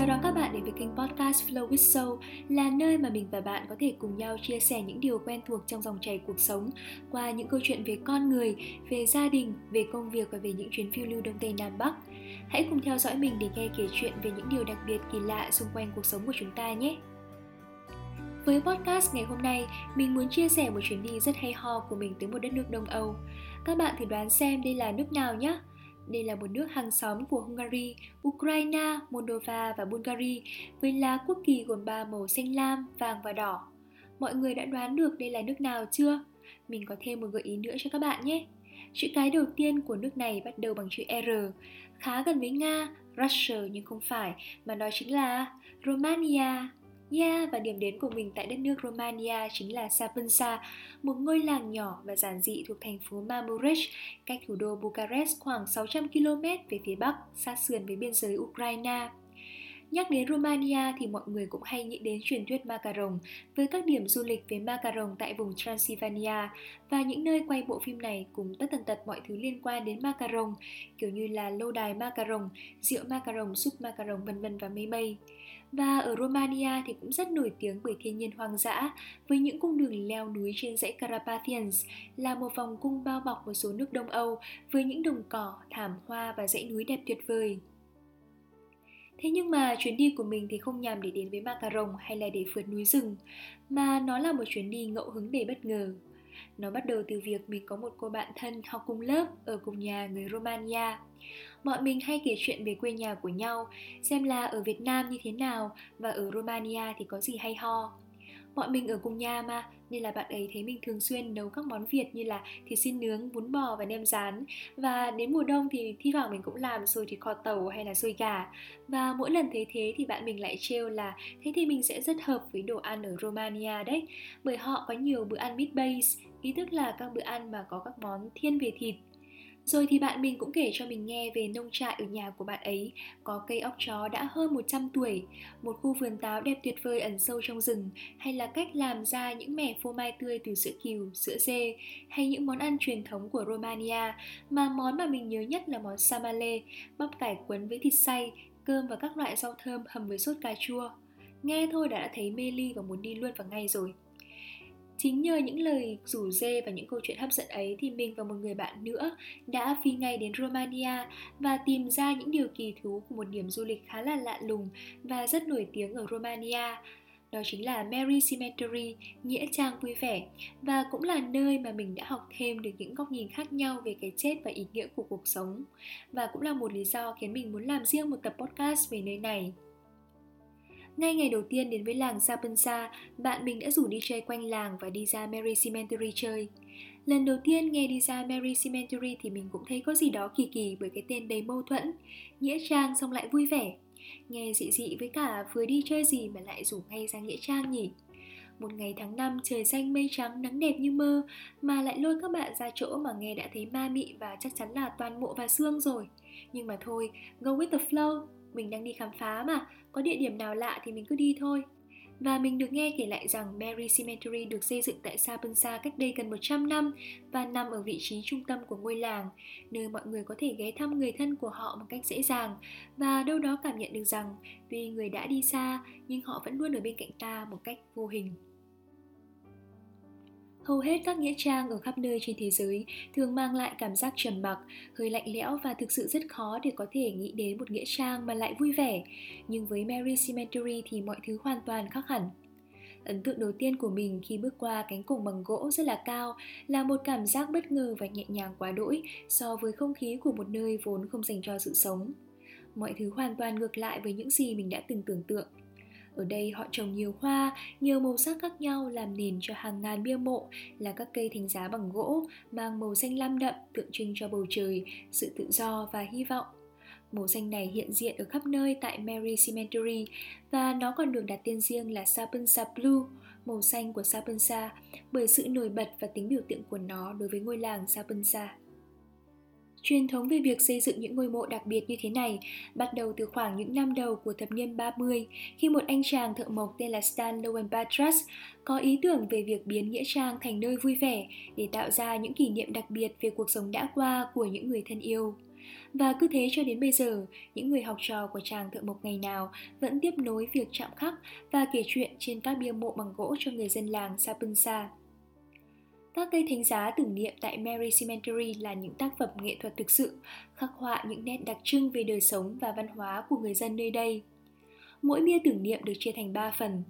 Chào đón các bạn đến với kênh podcast Flow with Soul là nơi mà mình và bạn có thể cùng nhau chia sẻ những điều quen thuộc trong dòng chảy cuộc sống qua những câu chuyện về con người, về gia đình, về công việc và về những chuyến phiêu lưu Đông Tây Nam Bắc. Hãy cùng theo dõi mình để nghe kể chuyện về những điều đặc biệt kỳ lạ xung quanh cuộc sống của chúng ta nhé. Với podcast ngày hôm nay, mình muốn chia sẻ một chuyến đi rất hay ho của mình tới một đất nước Đông Âu. Các bạn thì đoán xem đây là nước nào nhé? Đây là một nước hàng xóm của Hungary, Ukraine, Moldova và Bulgaria với lá quốc kỳ gồm ba màu xanh lam, vàng và đỏ. Mọi người đã đoán được đây là nước nào chưa? Mình có thêm một gợi ý nữa cho các bạn nhé. Chữ cái đầu tiên của nước này bắt đầu bằng chữ R, khá gần với Nga, Russia nhưng không phải, mà đó chính là Romania. Yeah, và điểm đến của mình tại đất nước Romania chính là Sapunsa, một ngôi làng nhỏ và giản dị thuộc thành phố Marmuresh, cách thủ đô Bucharest khoảng 600 km về phía bắc, sát sườn với biên giới Ukraine. Nhắc đến Romania thì mọi người cũng hay nghĩ đến truyền thuyết Macaron với các điểm du lịch về Macaron tại vùng Transylvania và những nơi quay bộ phim này cùng tất tần tật mọi thứ liên quan đến Macaron kiểu như là lâu đài Macaron, rượu Macaron, súp Macaron vân vân và mây mây. Và ở Romania thì cũng rất nổi tiếng bởi thiên nhiên hoang dã với những cung đường leo núi trên dãy Carpathians là một vòng cung bao bọc một số nước Đông Âu với những đồng cỏ, thảm hoa và dãy núi đẹp tuyệt vời. Thế nhưng mà chuyến đi của mình thì không nhằm để đến với Macaron hay là để phượt núi rừng, mà nó là một chuyến đi ngẫu hứng đầy bất ngờ. Nó bắt đầu từ việc mình có một cô bạn thân học cùng lớp ở cùng nhà người Romania. Bọn mình hay kể chuyện về quê nhà của nhau, xem là ở Việt Nam như thế nào và ở Romania thì có gì hay ho. Bọn mình ở cùng nhà mà, nên là bạn ấy thấy mình thường xuyên nấu các món Việt như là thịt xin nướng, bún bò và nem rán. Và đến mùa đông thì thi thoảng mình cũng làm xôi thịt kho tàu hay là xôi gà. Và mỗi lần thấy thế thì bạn mình lại trêu là thế thì mình sẽ rất hợp với đồ ăn ở Romania đấy. Bởi họ có nhiều bữa ăn meat base, ý thức là các bữa ăn mà có các món thiên về thịt. Rồi thì bạn mình cũng kể cho mình nghe về nông trại ở nhà của bạn ấy. Có cây óc chó đã hơn 100 tuổi Một khu vườn táo đẹp tuyệt vời ẩn sâu trong rừng Hay là cách làm ra những mẻ phô mai tươi từ sữa cừu, sữa dê Hay những món ăn truyền thống của Romania Mà món mà mình nhớ nhất là món samale Bắp cải cuốn với thịt xay, cơm và các loại rau thơm hầm với sốt cà chua. Nghe thôi đã thấy mê ly và muốn đi luôn vào ngay rồi. Chính nhờ những lời rủ dê và những câu chuyện hấp dẫn ấy thì mình và một người bạn nữa đã phi ngay đến Romania và tìm ra những điều kỳ thú của một điểm du lịch khá là lạ lùng và rất nổi tiếng ở Romania. Đó chính là Mary Cemetery, nghĩa trang vui vẻ và cũng là nơi mà mình đã học thêm được những góc nhìn khác nhau về cái chết và ý nghĩa của cuộc sống. Và cũng là một lý do khiến mình muốn làm riêng một tập podcast về nơi này. Ngay ngày đầu tiên đến với làng Sapunsa, bạn mình đã rủ đi chơi quanh làng và đi ra Mary Cemetery chơi. Lần đầu tiên nghe đi ra Mary Cemetery thì mình cũng thấy có gì đó kỳ kỳ bởi cái tên đầy mâu thuẫn, nghĩa trang xong lại vui vẻ. Nghe dị dị với cả vừa đi chơi gì mà lại rủ ngay ra nghĩa trang nhỉ. Một ngày tháng năm trời xanh mây trắng nắng đẹp như mơ mà lại lôi các bạn ra chỗ mà nghe đã thấy ma mị và chắc chắn là toàn mộ và xương rồi. Nhưng mà thôi, go with the flow, mình đang đi khám phá mà, có địa điểm nào lạ thì mình cứ đi thôi. Và mình được nghe kể lại rằng Mary Cemetery được xây dựng tại Sapunsa cách đây gần 100 năm và nằm ở vị trí trung tâm của ngôi làng, nơi mọi người có thể ghé thăm người thân của họ một cách dễ dàng và đâu đó cảm nhận được rằng tuy người đã đi xa nhưng họ vẫn luôn ở bên cạnh ta một cách vô hình. Hầu hết các nghĩa trang ở khắp nơi trên thế giới thường mang lại cảm giác trầm mặc, hơi lạnh lẽo và thực sự rất khó để có thể nghĩ đến một nghĩa trang mà lại vui vẻ. Nhưng với Mary Cemetery thì mọi thứ hoàn toàn khác hẳn. Ấn tượng đầu tiên của mình khi bước qua cánh cổng bằng gỗ rất là cao là một cảm giác bất ngờ và nhẹ nhàng quá đỗi so với không khí của một nơi vốn không dành cho sự sống. Mọi thứ hoàn toàn ngược lại với những gì mình đã từng tưởng tượng. Ở đây họ trồng nhiều hoa, nhiều màu sắc khác nhau làm nền cho hàng ngàn bia mộ là các cây thánh giá bằng gỗ mang màu xanh lam đậm tượng trưng cho bầu trời, sự tự do và hy vọng. Màu xanh này hiện diện ở khắp nơi tại Mary Cemetery và nó còn được đặt tên riêng là Sapunsa Blue, màu xanh của Sapunsa, bởi sự nổi bật và tính biểu tượng của nó đối với ngôi làng Sapunsa. Truyền thống về việc xây dựng những ngôi mộ đặc biệt như thế này bắt đầu từ khoảng những năm đầu của thập niên 30 khi một anh chàng thợ mộc tên là Stan Lowenbatras có ý tưởng về việc biến Nghĩa Trang thành nơi vui vẻ để tạo ra những kỷ niệm đặc biệt về cuộc sống đã qua của những người thân yêu. Và cứ thế cho đến bây giờ, những người học trò của chàng thợ mộc ngày nào vẫn tiếp nối việc chạm khắc và kể chuyện trên các bia mộ bằng gỗ cho người dân làng Sapunsa. Các cây thánh giá tưởng niệm tại Mary Cemetery là những tác phẩm nghệ thuật thực sự, khắc họa những nét đặc trưng về đời sống và văn hóa của người dân nơi đây. Mỗi bia tưởng niệm được chia thành 3 phần.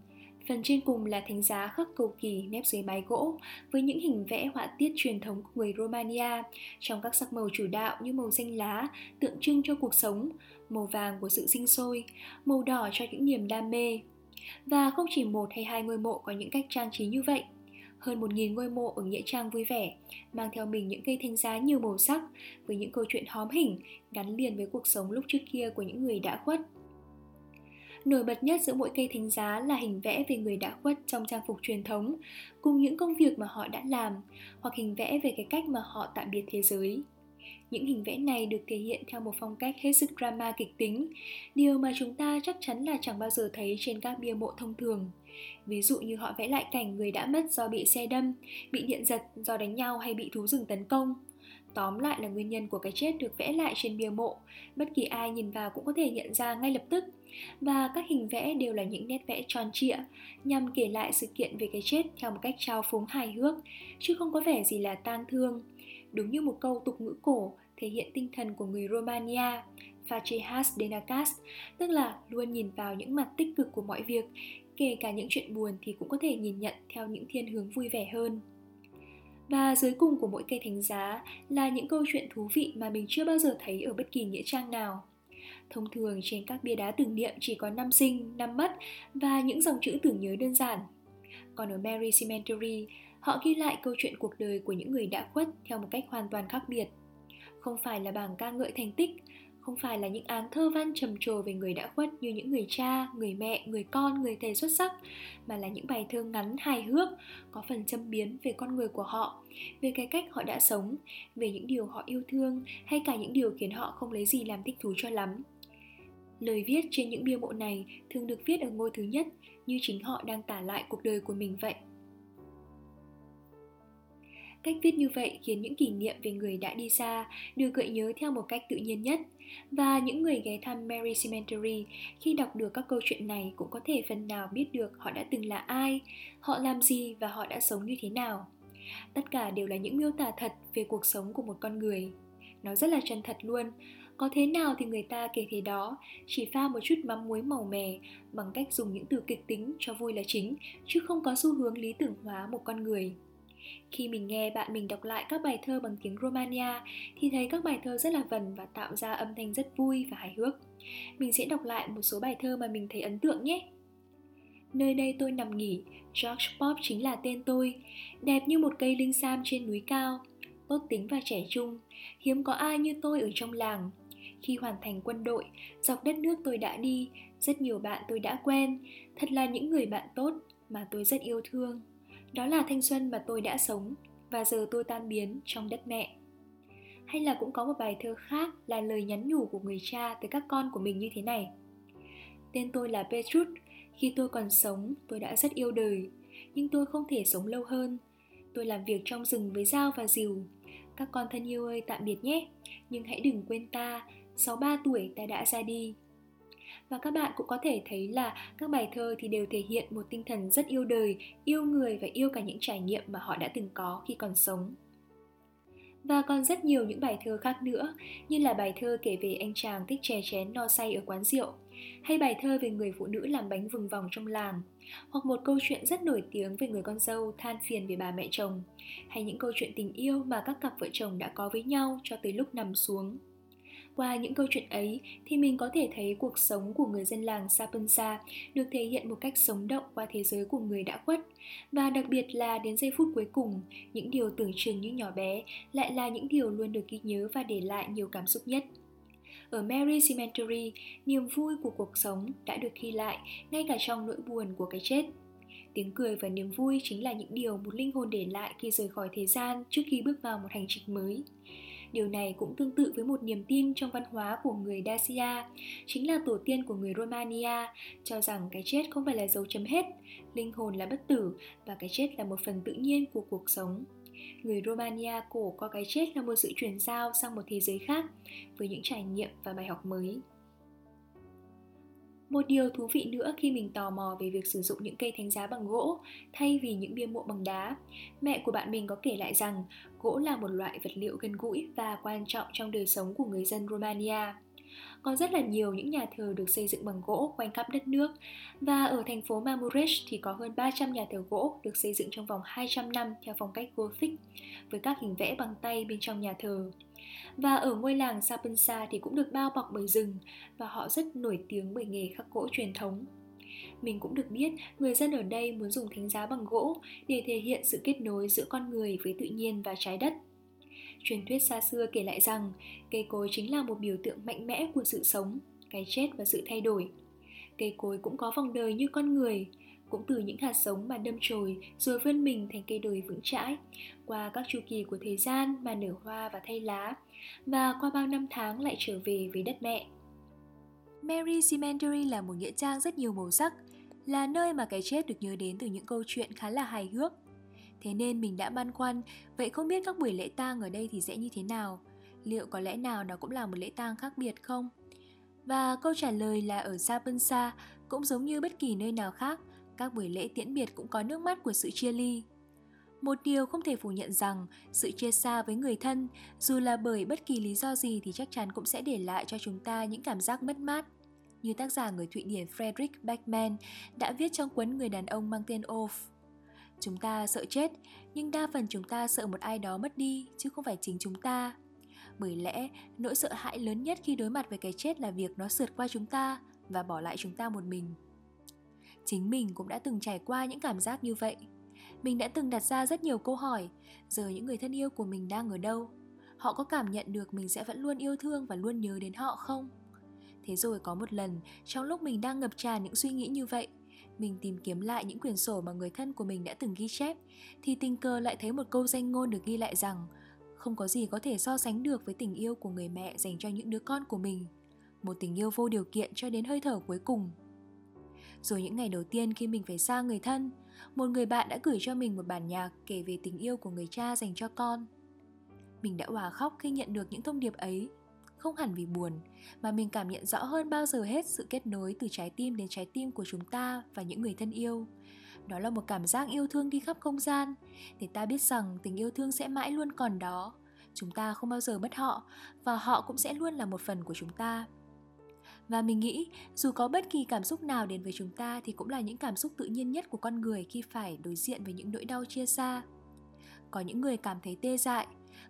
Phần trên cùng là thánh giá khắc cầu kỳ nép dưới mái gỗ với những hình vẽ họa tiết truyền thống của người Romania trong các sắc màu chủ đạo như màu xanh lá tượng trưng cho cuộc sống, màu vàng của sự sinh sôi, màu đỏ cho những niềm đam mê. Và không chỉ một hay hai ngôi mộ có những cách trang trí như vậy – hơn 1.000 ngôi mộ ở Nghĩa Trang vui vẻ, mang theo mình những cây thanh giá nhiều màu sắc với những câu chuyện hóm hình gắn liền với cuộc sống lúc trước kia của những người đã khuất. Nổi bật nhất giữa mỗi cây thánh giá là hình vẽ về người đã khuất trong trang phục truyền thống, cùng những công việc mà họ đã làm, hoặc hình vẽ về cái cách mà họ tạm biệt thế giới. Những hình vẽ này được thể hiện theo một phong cách hết sức drama kịch tính, điều mà chúng ta chắc chắn là chẳng bao giờ thấy trên các bia mộ thông thường. Ví dụ như họ vẽ lại cảnh người đã mất do bị xe đâm, bị điện giật do đánh nhau hay bị thú rừng tấn công. Tóm lại là nguyên nhân của cái chết được vẽ lại trên bia mộ, bất kỳ ai nhìn vào cũng có thể nhận ra ngay lập tức. Và các hình vẽ đều là những nét vẽ tròn trịa, nhằm kể lại sự kiện về cái chết theo một cách trao phúng hài hước, chứ không có vẻ gì là tang thương. Đúng như một câu tục ngữ cổ thể hiện tinh thần của người Romania, Facehas Denacas, tức là luôn nhìn vào những mặt tích cực của mọi việc, kể cả những chuyện buồn thì cũng có thể nhìn nhận theo những thiên hướng vui vẻ hơn. Và dưới cùng của mỗi cây thánh giá là những câu chuyện thú vị mà mình chưa bao giờ thấy ở bất kỳ nghĩa trang nào. Thông thường trên các bia đá tưởng niệm chỉ có năm sinh, năm mất và những dòng chữ tưởng nhớ đơn giản. Còn ở Mary Cemetery, họ ghi lại câu chuyện cuộc đời của những người đã khuất theo một cách hoàn toàn khác biệt. Không phải là bảng ca ngợi thành tích, không phải là những áng thơ văn trầm trồ về người đã khuất như những người cha, người mẹ, người con, người thầy xuất sắc, mà là những bài thơ ngắn hài hước, có phần châm biếm về con người của họ, về cái cách họ đã sống, về những điều họ yêu thương hay cả những điều khiến họ không lấy gì làm thích thú cho lắm. Lời viết trên những bia mộ này thường được viết ở ngôi thứ nhất như chính họ đang tả lại cuộc đời của mình vậy. Cách viết như vậy khiến những kỷ niệm về người đã đi xa được gợi nhớ theo một cách tự nhiên nhất. Và những người ghé thăm Mary Cemetery khi đọc được các câu chuyện này cũng có thể phần nào biết được họ đã từng là ai, họ làm gì và họ đã sống như thế nào. Tất cả đều là những miêu tả thật về cuộc sống của một con người. Nó rất là chân thật luôn, có thế nào thì người ta kể thế đó, chỉ pha một chút mắm muối màu mè bằng cách dùng những từ kịch tính cho vui là chính, chứ không có xu hướng lý tưởng hóa một con người. Khi mình nghe bạn mình đọc lại các bài thơ bằng tiếng Romania thì thấy các bài thơ rất là vần và tạo ra âm thanh rất vui và hài hước. Mình sẽ đọc lại một số bài thơ mà mình thấy ấn tượng nhé. Nơi đây tôi nằm nghỉ, George Pop chính là tên tôi, đẹp như một cây linh sam trên núi cao, tốt tính và trẻ trung, hiếm có ai như tôi ở trong làng. Khi hoàn thành quân đội, dọc đất nước tôi đã đi, rất nhiều bạn tôi đã quen, thật là những người bạn tốt mà tôi rất yêu thương. Đó là thanh xuân mà tôi đã sống và giờ tôi tan biến trong đất mẹ. Hay là cũng có một bài thơ khác là lời nhắn nhủ của người cha tới các con của mình như thế này. Tên tôi là Petrus, khi tôi còn sống tôi đã rất yêu đời, nhưng tôi không thể sống lâu hơn. Tôi làm việc trong rừng với dao và rìu. Các con thân yêu ơi tạm biệt nhé, nhưng hãy đừng quên ta, 63 tuổi ta đã ra đi và các bạn cũng có thể thấy là các bài thơ thì đều thể hiện một tinh thần rất yêu đời, yêu người và yêu cả những trải nghiệm mà họ đã từng có khi còn sống. Và còn rất nhiều những bài thơ khác nữa, như là bài thơ kể về anh chàng thích chè chén no say ở quán rượu, hay bài thơ về người phụ nữ làm bánh vừng vòng trong làng, hoặc một câu chuyện rất nổi tiếng về người con dâu than phiền về bà mẹ chồng, hay những câu chuyện tình yêu mà các cặp vợ chồng đã có với nhau cho tới lúc nằm xuống qua những câu chuyện ấy thì mình có thể thấy cuộc sống của người dân làng Sapunsa được thể hiện một cách sống động qua thế giới của người đã khuất. Và đặc biệt là đến giây phút cuối cùng, những điều tưởng chừng như nhỏ bé lại là những điều luôn được ghi nhớ và để lại nhiều cảm xúc nhất. Ở Mary Cemetery, niềm vui của cuộc sống đã được ghi lại ngay cả trong nỗi buồn của cái chết. Tiếng cười và niềm vui chính là những điều một linh hồn để lại khi rời khỏi thế gian trước khi bước vào một hành trình mới. Điều này cũng tương tự với một niềm tin trong văn hóa của người Dacia, chính là tổ tiên của người Romania, cho rằng cái chết không phải là dấu chấm hết, linh hồn là bất tử và cái chết là một phần tự nhiên của cuộc sống. Người Romania cổ coi cái chết là một sự chuyển giao sang một thế giới khác với những trải nghiệm và bài học mới. Một điều thú vị nữa khi mình tò mò về việc sử dụng những cây thánh giá bằng gỗ thay vì những bia mộ bằng đá, mẹ của bạn mình có kể lại rằng gỗ là một loại vật liệu gần gũi và quan trọng trong đời sống của người dân Romania. Có rất là nhiều những nhà thờ được xây dựng bằng gỗ quanh khắp đất nước và ở thành phố Mamuresh thì có hơn 300 nhà thờ gỗ được xây dựng trong vòng 200 năm theo phong cách Gothic với các hình vẽ bằng tay bên trong nhà thờ. Và ở ngôi làng Sapensa thì cũng được bao bọc bởi rừng và họ rất nổi tiếng bởi nghề khắc gỗ truyền thống. Mình cũng được biết người dân ở đây muốn dùng thánh giá bằng gỗ để thể hiện sự kết nối giữa con người với tự nhiên và trái đất. Truyền thuyết xa xưa kể lại rằng cây cối chính là một biểu tượng mạnh mẽ của sự sống, cái chết và sự thay đổi. Cây cối cũng có vòng đời như con người, cũng từ những hạt giống mà đâm chồi rồi vươn mình thành cây đồi vững chãi, qua các chu kỳ của thời gian mà nở hoa và thay lá, và qua bao năm tháng lại trở về với đất mẹ. Mary Cemetery là một nghĩa trang rất nhiều màu sắc, là nơi mà cái chết được nhớ đến từ những câu chuyện khá là hài hước. Thế nên mình đã băn khoăn, vậy không biết các buổi lễ tang ở đây thì sẽ như thế nào? Liệu có lẽ nào nó cũng là một lễ tang khác biệt không? Và câu trả lời là ở Sapensa cũng giống như bất kỳ nơi nào khác, các buổi lễ tiễn biệt cũng có nước mắt của sự chia ly. Một điều không thể phủ nhận rằng sự chia xa với người thân, dù là bởi bất kỳ lý do gì thì chắc chắn cũng sẽ để lại cho chúng ta những cảm giác mất mát. Như tác giả người Thụy Điển Frederick Beckman đã viết trong cuốn Người đàn ông mang tên Off. Chúng ta sợ chết, nhưng đa phần chúng ta sợ một ai đó mất đi, chứ không phải chính chúng ta. Bởi lẽ, nỗi sợ hãi lớn nhất khi đối mặt với cái chết là việc nó sượt qua chúng ta và bỏ lại chúng ta một mình. Chính mình cũng đã từng trải qua những cảm giác như vậy. Mình đã từng đặt ra rất nhiều câu hỏi, giờ những người thân yêu của mình đang ở đâu? Họ có cảm nhận được mình sẽ vẫn luôn yêu thương và luôn nhớ đến họ không? Thế rồi có một lần, trong lúc mình đang ngập tràn những suy nghĩ như vậy, mình tìm kiếm lại những quyển sổ mà người thân của mình đã từng ghi chép, thì tình cờ lại thấy một câu danh ngôn được ghi lại rằng không có gì có thể so sánh được với tình yêu của người mẹ dành cho những đứa con của mình. Một tình yêu vô điều kiện cho đến hơi thở cuối cùng. Rồi những ngày đầu tiên khi mình phải xa người thân, một người bạn đã gửi cho mình một bản nhạc kể về tình yêu của người cha dành cho con. Mình đã hòa khóc khi nhận được những thông điệp ấy, không hẳn vì buồn, mà mình cảm nhận rõ hơn bao giờ hết sự kết nối từ trái tim đến trái tim của chúng ta và những người thân yêu. Đó là một cảm giác yêu thương đi khắp không gian, để ta biết rằng tình yêu thương sẽ mãi luôn còn đó. Chúng ta không bao giờ mất họ, và họ cũng sẽ luôn là một phần của chúng ta. Và mình nghĩ dù có bất kỳ cảm xúc nào đến với chúng ta thì cũng là những cảm xúc tự nhiên nhất của con người khi phải đối diện với những nỗi đau chia xa. Có những người cảm thấy tê dại,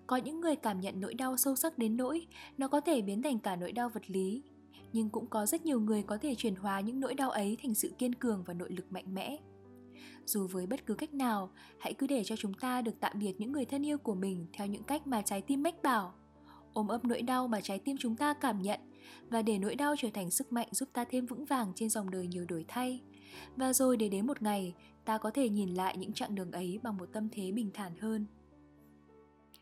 có những người cảm nhận nỗi đau sâu sắc đến nỗi nó có thể biến thành cả nỗi đau vật lý. Nhưng cũng có rất nhiều người có thể chuyển hóa những nỗi đau ấy thành sự kiên cường và nội lực mạnh mẽ. Dù với bất cứ cách nào, hãy cứ để cho chúng ta được tạm biệt những người thân yêu của mình theo những cách mà trái tim mách bảo. Ôm ấp nỗi đau mà trái tim chúng ta cảm nhận và để nỗi đau trở thành sức mạnh giúp ta thêm vững vàng trên dòng đời nhiều đổi thay. Và rồi để đến một ngày, ta có thể nhìn lại những chặng đường ấy bằng một tâm thế bình thản hơn.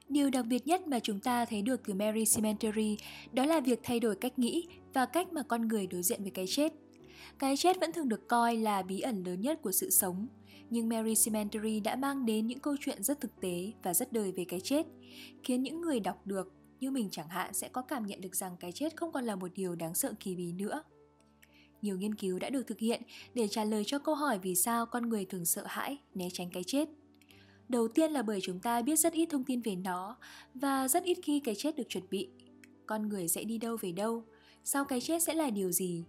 Điều đặc biệt nhất mà chúng ta thấy được từ Mary Cemetery đó là việc thay đổi cách nghĩ và cách mà con người đối diện với cái chết. Cái chết vẫn thường được coi là bí ẩn lớn nhất của sự sống, nhưng Mary Cemetery đã mang đến những câu chuyện rất thực tế và rất đời về cái chết, khiến những người đọc được như mình chẳng hạn sẽ có cảm nhận được rằng cái chết không còn là một điều đáng sợ kỳ bí nữa. Nhiều nghiên cứu đã được thực hiện để trả lời cho câu hỏi vì sao con người thường sợ hãi, né tránh cái chết. Đầu tiên là bởi chúng ta biết rất ít thông tin về nó và rất ít khi cái chết được chuẩn bị. Con người sẽ đi đâu về đâu, sau cái chết sẽ là điều gì?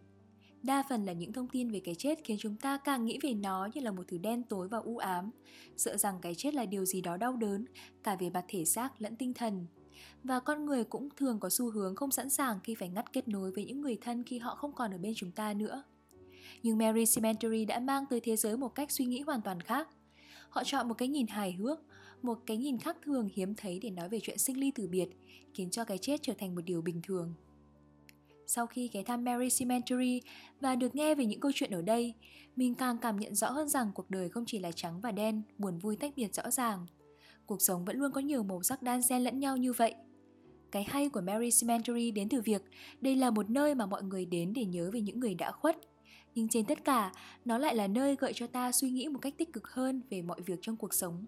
Đa phần là những thông tin về cái chết khiến chúng ta càng nghĩ về nó như là một thứ đen tối và u ám, sợ rằng cái chết là điều gì đó đau đớn, cả về mặt thể xác lẫn tinh thần, và con người cũng thường có xu hướng không sẵn sàng khi phải ngắt kết nối với những người thân khi họ không còn ở bên chúng ta nữa. Nhưng Mary Cemetery đã mang tới thế giới một cách suy nghĩ hoàn toàn khác. Họ chọn một cái nhìn hài hước, một cái nhìn khác thường hiếm thấy để nói về chuyện sinh ly tử biệt, khiến cho cái chết trở thành một điều bình thường. Sau khi ghé thăm Mary Cemetery và được nghe về những câu chuyện ở đây, mình càng cảm nhận rõ hơn rằng cuộc đời không chỉ là trắng và đen, buồn vui tách biệt rõ ràng – cuộc sống vẫn luôn có nhiều màu sắc đan xen lẫn nhau như vậy. Cái hay của Mary Cemetery đến từ việc đây là một nơi mà mọi người đến để nhớ về những người đã khuất. Nhưng trên tất cả, nó lại là nơi gợi cho ta suy nghĩ một cách tích cực hơn về mọi việc trong cuộc sống.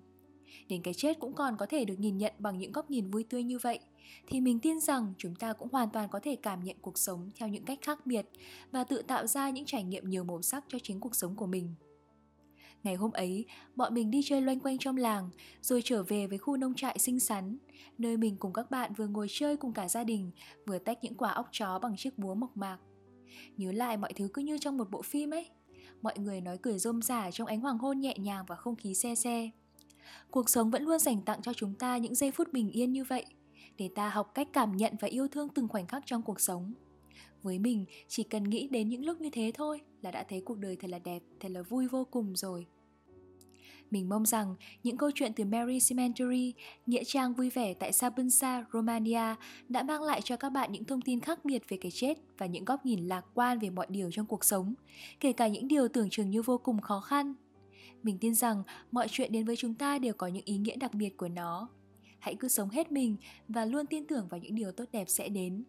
Đến cái chết cũng còn có thể được nhìn nhận bằng những góc nhìn vui tươi như vậy, thì mình tin rằng chúng ta cũng hoàn toàn có thể cảm nhận cuộc sống theo những cách khác biệt và tự tạo ra những trải nghiệm nhiều màu sắc cho chính cuộc sống của mình. Ngày hôm ấy, bọn mình đi chơi loanh quanh trong làng, rồi trở về với khu nông trại xinh xắn, nơi mình cùng các bạn vừa ngồi chơi cùng cả gia đình, vừa tách những quả óc chó bằng chiếc búa mộc mạc. Nhớ lại mọi thứ cứ như trong một bộ phim ấy. Mọi người nói cười rôm rả trong ánh hoàng hôn nhẹ nhàng và không khí xe xe. Cuộc sống vẫn luôn dành tặng cho chúng ta những giây phút bình yên như vậy, để ta học cách cảm nhận và yêu thương từng khoảnh khắc trong cuộc sống. Với mình, chỉ cần nghĩ đến những lúc như thế thôi là đã thấy cuộc đời thật là đẹp, thật là vui vô cùng rồi. Mình mong rằng những câu chuyện từ Mary Cemetery, nghĩa trang vui vẻ tại Sabunsa, Romania đã mang lại cho các bạn những thông tin khác biệt về cái chết và những góc nhìn lạc quan về mọi điều trong cuộc sống, kể cả những điều tưởng chừng như vô cùng khó khăn. Mình tin rằng mọi chuyện đến với chúng ta đều có những ý nghĩa đặc biệt của nó. Hãy cứ sống hết mình và luôn tin tưởng vào những điều tốt đẹp sẽ đến.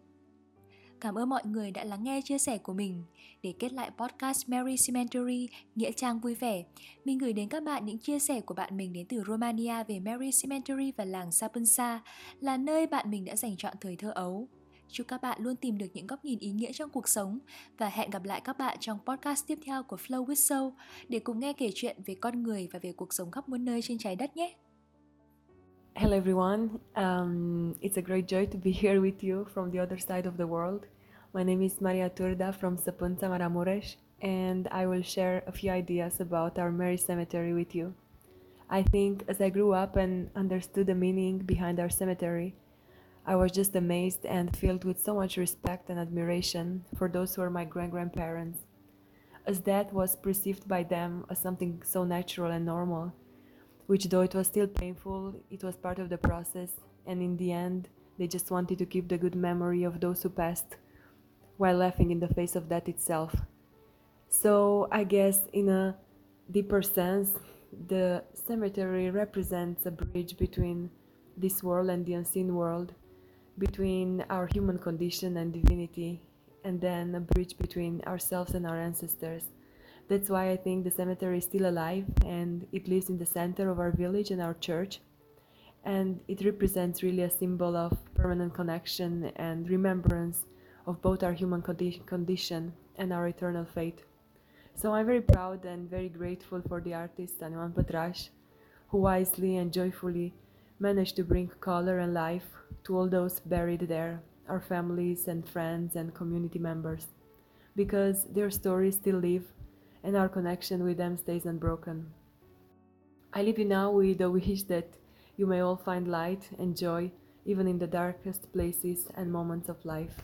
Cảm ơn mọi người đã lắng nghe chia sẻ của mình. Để kết lại podcast Mary Cemetery, Nghĩa trang vui vẻ, mình gửi đến các bạn những chia sẻ của bạn mình đến từ Romania về Mary Cemetery và làng Sapunsa, là nơi bạn mình đã dành chọn thời thơ ấu. Chúc các bạn luôn tìm được những góc nhìn ý nghĩa trong cuộc sống và hẹn gặp lại các bạn trong podcast tiếp theo của Flow with Soul để cùng nghe kể chuyện về con người và về cuộc sống khắp muôn nơi trên trái đất nhé. Hello everyone. Um, it's a great joy to be here with you from the other side of the world. My name is Maria Turda from Sapunta Maramuresh, and I will share a few ideas about our Mary Cemetery with you. I think as I grew up and understood the meaning behind our cemetery, I was just amazed and filled with so much respect and admiration for those who were my grand grandparents, as death was perceived by them as something so natural and normal, which though it was still painful, it was part of the process, and in the end, they just wanted to keep the good memory of those who passed while laughing in the face of death itself. So, I guess in a deeper sense, the cemetery represents a bridge between this world and the unseen world, between our human condition and divinity, and then a bridge between ourselves and our ancestors. That's why I think the cemetery is still alive and it lives in the center of our village and our church. And it represents really a symbol of permanent connection and remembrance of both our human condi- condition and our eternal fate. So I'm very proud and very grateful for the artist Anuan Patrash, who wisely and joyfully managed to bring color and life to all those buried there, our families and friends and community members, because their stories still live and our connection with them stays unbroken. I leave you now with a wish that you may all find light and joy even in the darkest places and moments of life.